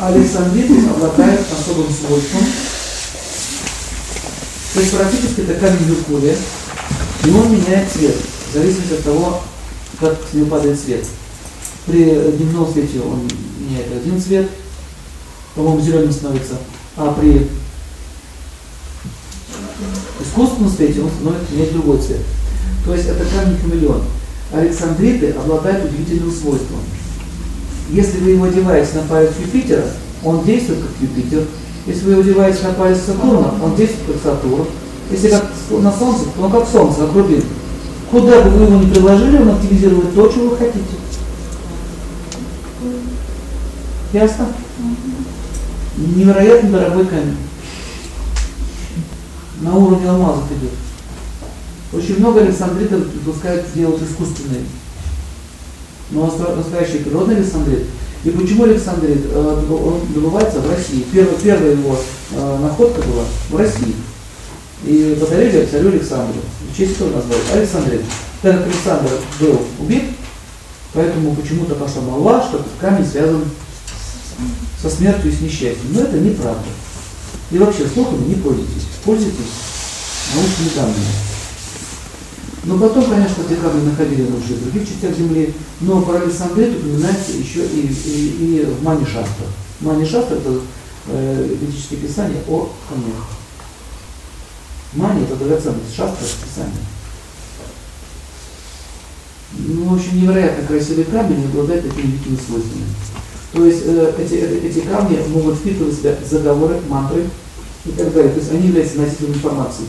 Александрит обладает особым свойством. То есть практически это камень Меркурия, и он меняет цвет, в зависимости от того, как с него падает свет. При дневном свете он меняет один цвет, по-моему, зеленым становится, а при искусственном свете он становится менять другой цвет. То есть это камень хамелеон. Александриты обладают удивительным свойством. Если вы его одеваете на палец Юпитера, он действует как Юпитер. Если вы его одеваете на палец Сатурна, он действует как Сатурн. Если как на Солнце, то он как Солнце, как рубин. Куда бы вы его ни приложили, он активизирует то, что вы хотите. Ясно? Невероятно дорогой камень. На уровне алмазов идет. Очень много александритов допускают делать искусственные. Но настоящий природный александрит. И почему александрит? Э, он добывается в России. Первая, первая его э, находка была в России. И подарили царю Александру. В честь этого назвали Александрит. Так как Александр был убит, поэтому почему-то пошла молва, что этот камень связан со смертью и с несчастьем. Но это неправда. И вообще слухами не пользуйтесь. Пользуйтесь научными данными. Но потом, конечно, камни находили уже в других частях Земли, но про Александрит упоминается еще и, и, и в Мани Шастра. Мани Шастра это э, ведические писания о камнях. Мани это драгоценность, шастра это писание. Ну, в общем, невероятно красивый камень обладает такими великими свойствами. То есть э, эти, эти камни могут впитывать в себя заговоры, мантры и так далее. То есть они являются носителем информации.